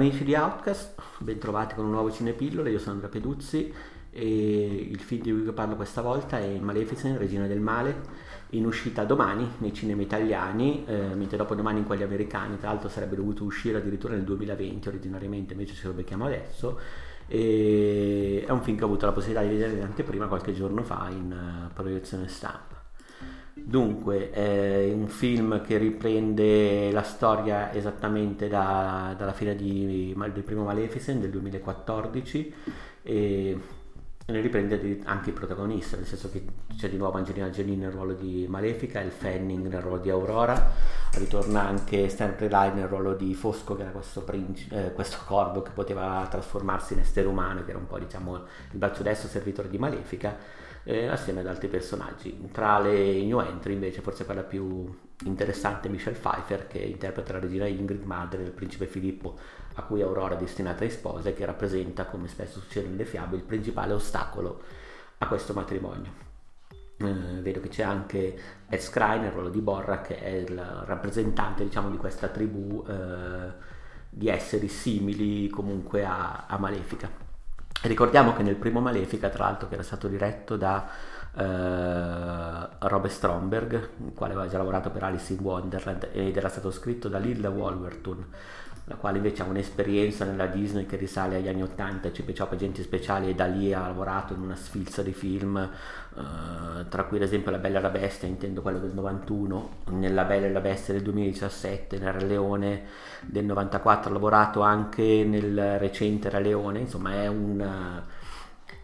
Amici di Outcast, bentrovati con un nuovo Cinepillole, io sono Andrea Peduzzi e il film di cui parlo questa volta è Maleficent, Regina del Male, in uscita domani nei cinema italiani, eh, mentre dopo domani in quelli americani, tra l'altro sarebbe dovuto uscire addirittura nel 2020 originariamente, invece ce lo becchiamo adesso. E è un film che ho avuto la possibilità di vedere in anteprima qualche giorno fa in uh, proiezione stampa. Dunque, è un film che riprende la storia esattamente da, dalla fine di, del primo Maleficent del 2014 e ne riprende anche il protagonista, nel senso che c'è di nuovo Angelina Jolie nel ruolo di Malefica, il Fanning nel ruolo di Aurora, ritorna anche Stanley Rai nel ruolo di Fosco, che era questo, principe, eh, questo corvo che poteva trasformarsi in essere umano, che era un po' diciamo il braccio destro servitore di Malefica, eh, assieme ad altri personaggi. Tra le new entry invece forse quella più interessante è Michelle Pfeiffer, che interpreta la regina Ingrid, madre del principe Filippo, a cui Aurora è destinata in sposa e che rappresenta, come spesso succede nelle fiabe, il principale ostacolo a questo matrimonio. Eh, vedo che c'è anche Ed Skrein nel ruolo di Borra che è il rappresentante diciamo, di questa tribù eh, di esseri simili comunque a, a, Malefica ricordiamo che nel primo Malefica tra l'altro che era stato diretto da eh, Robert Stromberg il quale aveva già lavorato per Alice in Wonderland ed era stato scritto da Lilla Wolverton la quale invece ha un'esperienza nella Disney che risale agli anni 80, Chip Chop Agenti Speciali e da lì ha lavorato in una sfilza di film, eh, tra cui ad esempio La Bella e la Bestia, intendo quello del 91, nella Bella e la Bestia del 2017, nel Re Leone del 94, ha lavorato anche nel recente Re Leone, insomma è un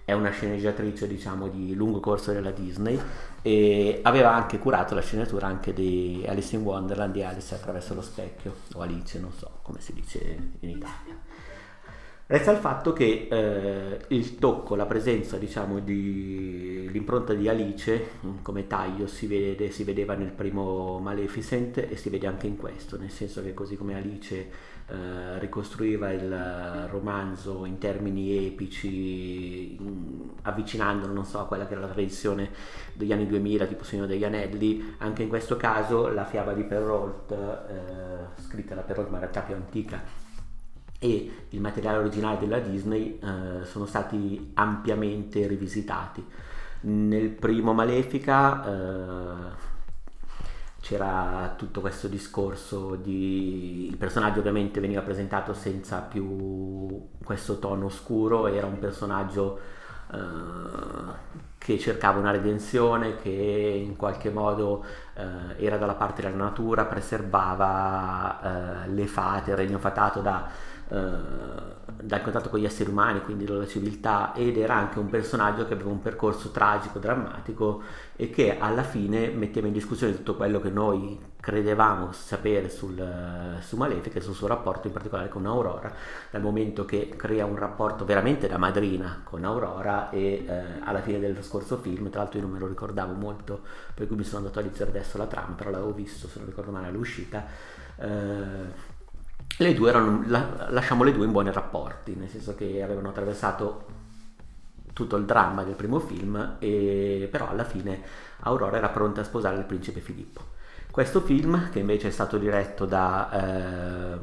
è una sceneggiatrice diciamo di lungo corso della Disney e aveva anche curato la sceneggiatura anche di Alice in Wonderland di Alice attraverso lo specchio o Alice non so come si dice in Italia Resta il fatto che eh, il tocco, la presenza, diciamo, di l'impronta di Alice come taglio si, vede, si vedeva nel primo Maleficent e si vede anche in questo, nel senso che così come Alice eh, ricostruiva il romanzo in termini epici, avvicinandolo, non so, a quella che era la tradizione degli anni 2000, tipo Signore degli Anelli, anche in questo caso la fiaba di Perrault, eh, scritta da Perrault ma in realtà più antica, e il materiale originale della Disney eh, sono stati ampiamente rivisitati. Nel primo Malefica eh, c'era tutto questo discorso di il personaggio ovviamente veniva presentato senza più questo tono oscuro, era un personaggio eh, che cercava una redenzione, che in qualche modo eh, era dalla parte della natura, preservava eh, le fate, il regno fatato da dal contatto con gli esseri umani, quindi dalla civiltà, ed era anche un personaggio che aveva un percorso tragico, drammatico e che alla fine metteva in discussione tutto quello che noi credevamo sapere sul, su Malefica e sul suo rapporto in particolare con Aurora, dal momento che crea un rapporto veramente da madrina con Aurora e eh, alla fine del scorso film, tra l'altro io non me lo ricordavo molto, per cui mi sono andato a leggere adesso la trama, però l'avevo visto, se non ricordo male, all'uscita. Eh, le due erano, la, lasciamo le due in buoni rapporti, nel senso che avevano attraversato tutto il dramma del primo film, e, però alla fine Aurora era pronta a sposare il principe Filippo. Questo film, che invece è stato diretto da, eh,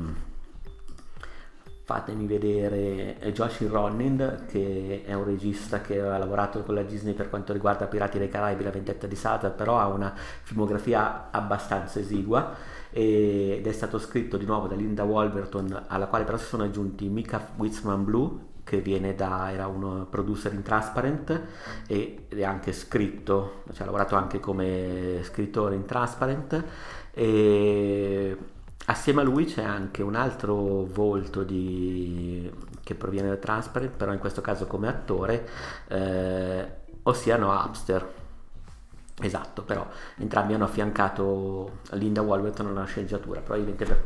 fatemi vedere, Josh Ronin, che è un regista che ha lavorato con la Disney per quanto riguarda Pirati dei Caraibi, la vendetta di Sata, però ha una filmografia abbastanza esigua ed è stato scritto di nuovo da Linda Wolverton alla quale però si sono aggiunti Mika Witzman Blue che viene da, era un producer in Transparent ed è anche scritto, cioè ha lavorato anche come scrittore in Transparent e assieme a lui c'è anche un altro volto di, che proviene da Transparent, però in questo caso come attore, eh, ossia Noah Upster Esatto, però entrambi hanno affiancato Linda Wolverton nella sceneggiatura, probabilmente per,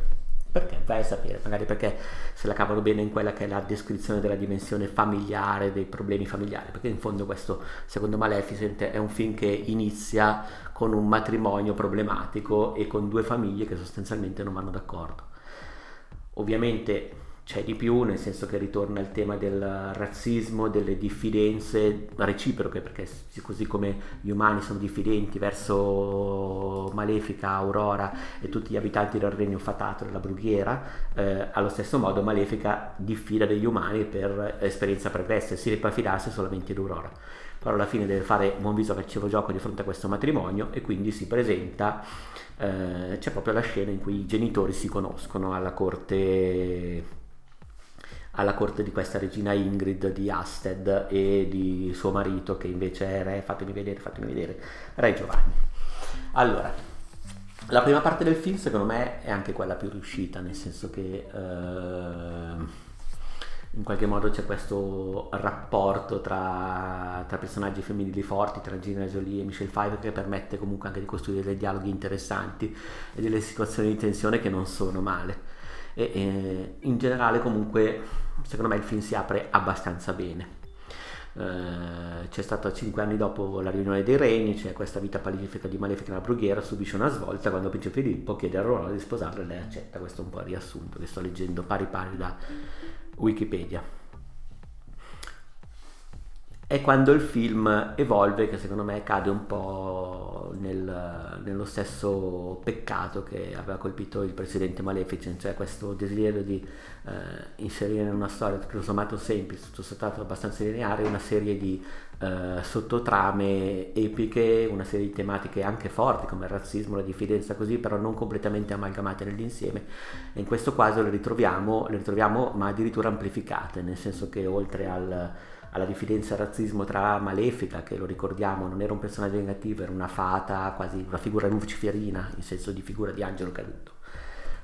perché? Vai a sapere, magari perché se la cavano bene in quella che è la descrizione della dimensione familiare, dei problemi familiari, perché in fondo questo, secondo Maleficent, è un film che inizia con un matrimonio problematico e con due famiglie che sostanzialmente non vanno d'accordo. Ovviamente c'è di più, nel senso che ritorna il tema del razzismo, delle diffidenze reciproche, perché così come gli umani sono diffidenti verso Malefica, Aurora e tutti gli abitanti del regno fatato della brughiera, eh, allo stesso modo Malefica diffida degli umani per esperienza pregressa e si può fidarsi solamente di Aurora. Però alla fine deve fare buon viso cattivo gioco di fronte a questo matrimonio e quindi si presenta, eh, c'è proprio la scena in cui i genitori si conoscono alla corte alla corte di questa regina Ingrid di Asted e di suo marito che invece è re, fatemi vedere, fatemi vedere, re Giovanni. Allora, la prima parte del film secondo me è anche quella più riuscita, nel senso che eh, in qualche modo c'è questo rapporto tra, tra, personaggi femminili forti, tra Gina Jolie e Michelle Pfeiffer che permette comunque anche di costruire dei dialoghi interessanti e delle situazioni di tensione che non sono male. E, e in generale comunque secondo me il film si apre abbastanza bene. Uh, c'è stato cinque anni dopo la riunione dei regni, c'è questa vita pacifica di Malefica nella brughiera, subisce una svolta quando Principe Filippo chiede a Aurora di sposarla e lei accetta, questo è un po' il riassunto che sto leggendo pari pari da Wikipedia è quando il film evolve che secondo me cade un po' nel, nello stesso peccato che aveva colpito il presidente Maleficent, cioè questo desiderio di eh, inserire in una storia tutto sommato semplice, tutto sommato abbastanza lineare, una serie di eh, sottotrame epiche, una serie di tematiche anche forti come il razzismo, la diffidenza così, però non completamente amalgamate nell'insieme. E in questo caso le ritroviamo, le ritroviamo ma addirittura amplificate, nel senso che oltre al alla diffidenza al razzismo tra Malefica, che lo ricordiamo non era un personaggio negativo, era una fata, quasi una figura luciferina, in senso di figura di angelo caduto.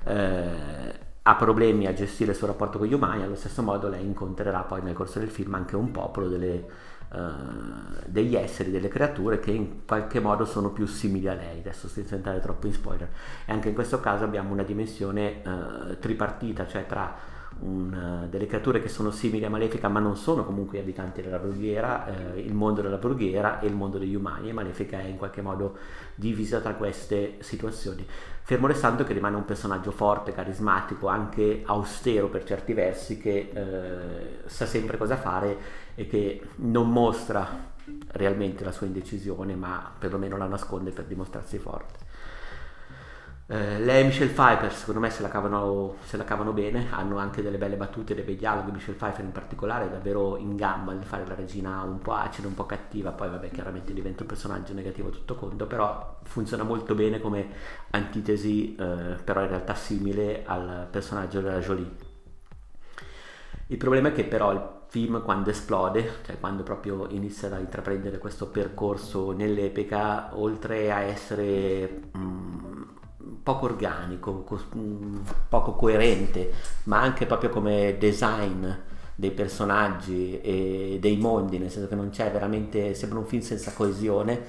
Eh, ha problemi a gestire il suo rapporto con gli umani, allo stesso modo lei incontrerà poi nel corso del film anche un popolo delle, uh, degli esseri, delle creature che in qualche modo sono più simili a lei, adesso senza entrare troppo in spoiler. E anche in questo caso abbiamo una dimensione uh, tripartita, cioè tra un, delle creature che sono simili a Malefica ma non sono comunque abitanti della brughiera, eh, il mondo della brughiera e il mondo degli umani e Malefica è in qualche modo divisa tra queste situazioni. Fermo restando che rimane un personaggio forte, carismatico, anche austero per certi versi, che eh, sa sempre cosa fare e che non mostra realmente la sua indecisione ma perlomeno la nasconde per dimostrarsi forte. Eh, lei e Michelle Pfeiffer secondo me se la, cavano, se la, cavano, bene, hanno anche delle belle battute, dei bei dialoghi, Michelle Pfeiffer in particolare è davvero in gamba nel fare la regina un po' acida, un po' cattiva, poi vabbè chiaramente diventa un personaggio negativo tutto conto, però funziona molto bene come antitesi, eh, però in realtà simile al personaggio della Jolie. Il problema è che però il film quando esplode, cioè quando proprio inizia a intraprendere questo percorso nell'epica, oltre a essere... Mm, poco organico, poco coerente, ma anche proprio come design dei personaggi e dei mondi, nel senso che non c'è veramente, sembra un film senza coesione,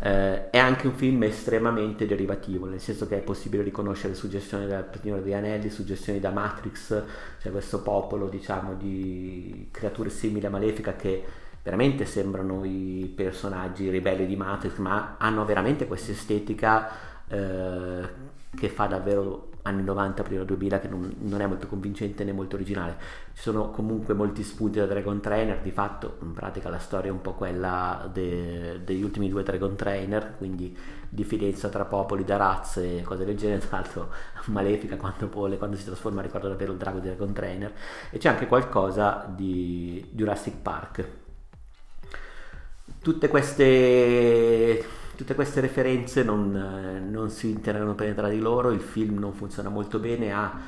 eh, è anche un film estremamente derivativo, nel senso che è possibile riconoscere suggestioni dal Signore degli Anelli, suggestioni da Matrix, cioè questo popolo diciamo di creature simili a Malefica che veramente sembrano i personaggi ribelli di Matrix, ma hanno veramente questa estetica eh, che fa davvero anni 90 prima 2000 che non, non, è molto convincente né molto originale. Ci sono comunque molti spunti da Dragon Trainer di fatto in pratica la storia è un po' quella de, degli ultimi due Dragon Trainer quindi diffidenza tra popoli da razze e cose del genere tra l'altro malefica quando, vuole, quando si trasforma ricorda davvero il drago di Dragon Trainer. E c'è anche qualcosa di Jurassic Park. Tutte queste tutte queste referenze non, eh, non si integrano bene tra di loro, il film non funziona molto bene, ha,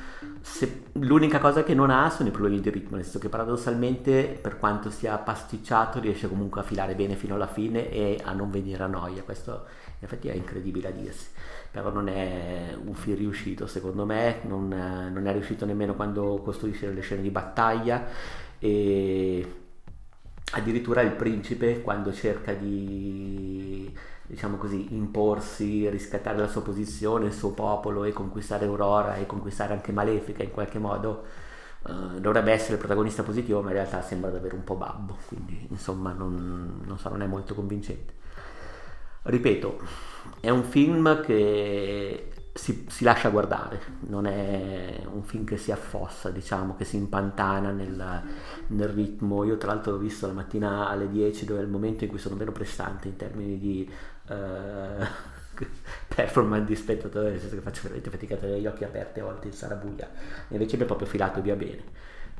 se, l'unica cosa che non ha sono i problemi di ritmo, nel senso che paradossalmente per quanto sia pasticciato riesce comunque a filare bene fino alla fine e a non venire a noia, questo in effetti è incredibile a dirsi, però non è un film riuscito secondo me, non, non è riuscito nemmeno quando costruisce le scene di battaglia. E addirittura il principe quando cerca di diciamo così, imporsi, riscattare la sua posizione, il suo popolo e conquistare Aurora e conquistare anche Malefica in qualche modo, uh, dovrebbe essere il protagonista positivo, ma in realtà sembra davvero un po' babbo, quindi insomma non, non so, non è molto convincente. Ripeto, è un film che si, si, lascia guardare, non è un film che si affossa, diciamo, che si impantana nel, nel, ritmo. Io tra l'altro l'ho visto la mattina alle 10, dove è il momento in cui sono meno prestante in termini di uh, performance di spettatore, nel senso che faccio veramente fatica a tenere gli occhi aperti a volte in sala buia. Invece mi è proprio filato via bene.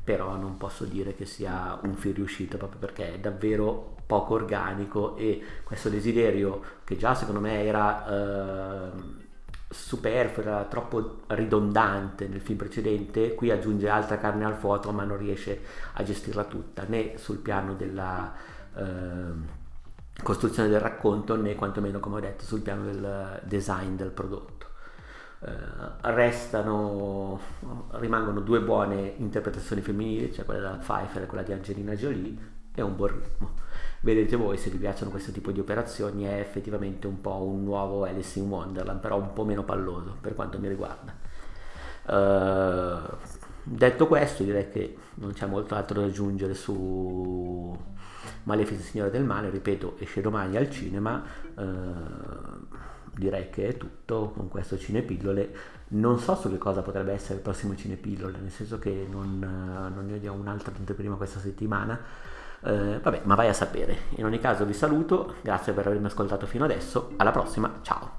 Però non posso dire che sia un film riuscito proprio perché è davvero poco organico e questo desiderio che già secondo me era... Uh, superfluo, era troppo ridondante nel film precedente, qui aggiunge altra carne al fuoco ma non riesce a gestirla tutta, né sul piano della eh, costruzione del racconto né quantomeno, come ho detto, sul piano del design del prodotto. Eh, restano, rimangono due buone interpretazioni femminili, cioè quella della Pfeiffer e quella di Angelina Jolie, e un buon ritmo vedete voi se vi piacciono questo tipo di operazioni è effettivamente un po' un nuovo Alice in Wonderland però un po' meno palloso per quanto mi riguarda uh, detto questo direi che non c'è molto altro da aggiungere su Malefice Signore del Male ripeto esce domani al cinema uh, direi che è tutto con questo Cinepillole non so su che cosa potrebbe essere il prossimo Cinepillole nel senso che non, non ne ho un'altra prima questa settimana eh, vabbè, ma vai a sapere. In ogni caso vi saluto, grazie per avermi ascoltato fino adesso, alla prossima, ciao.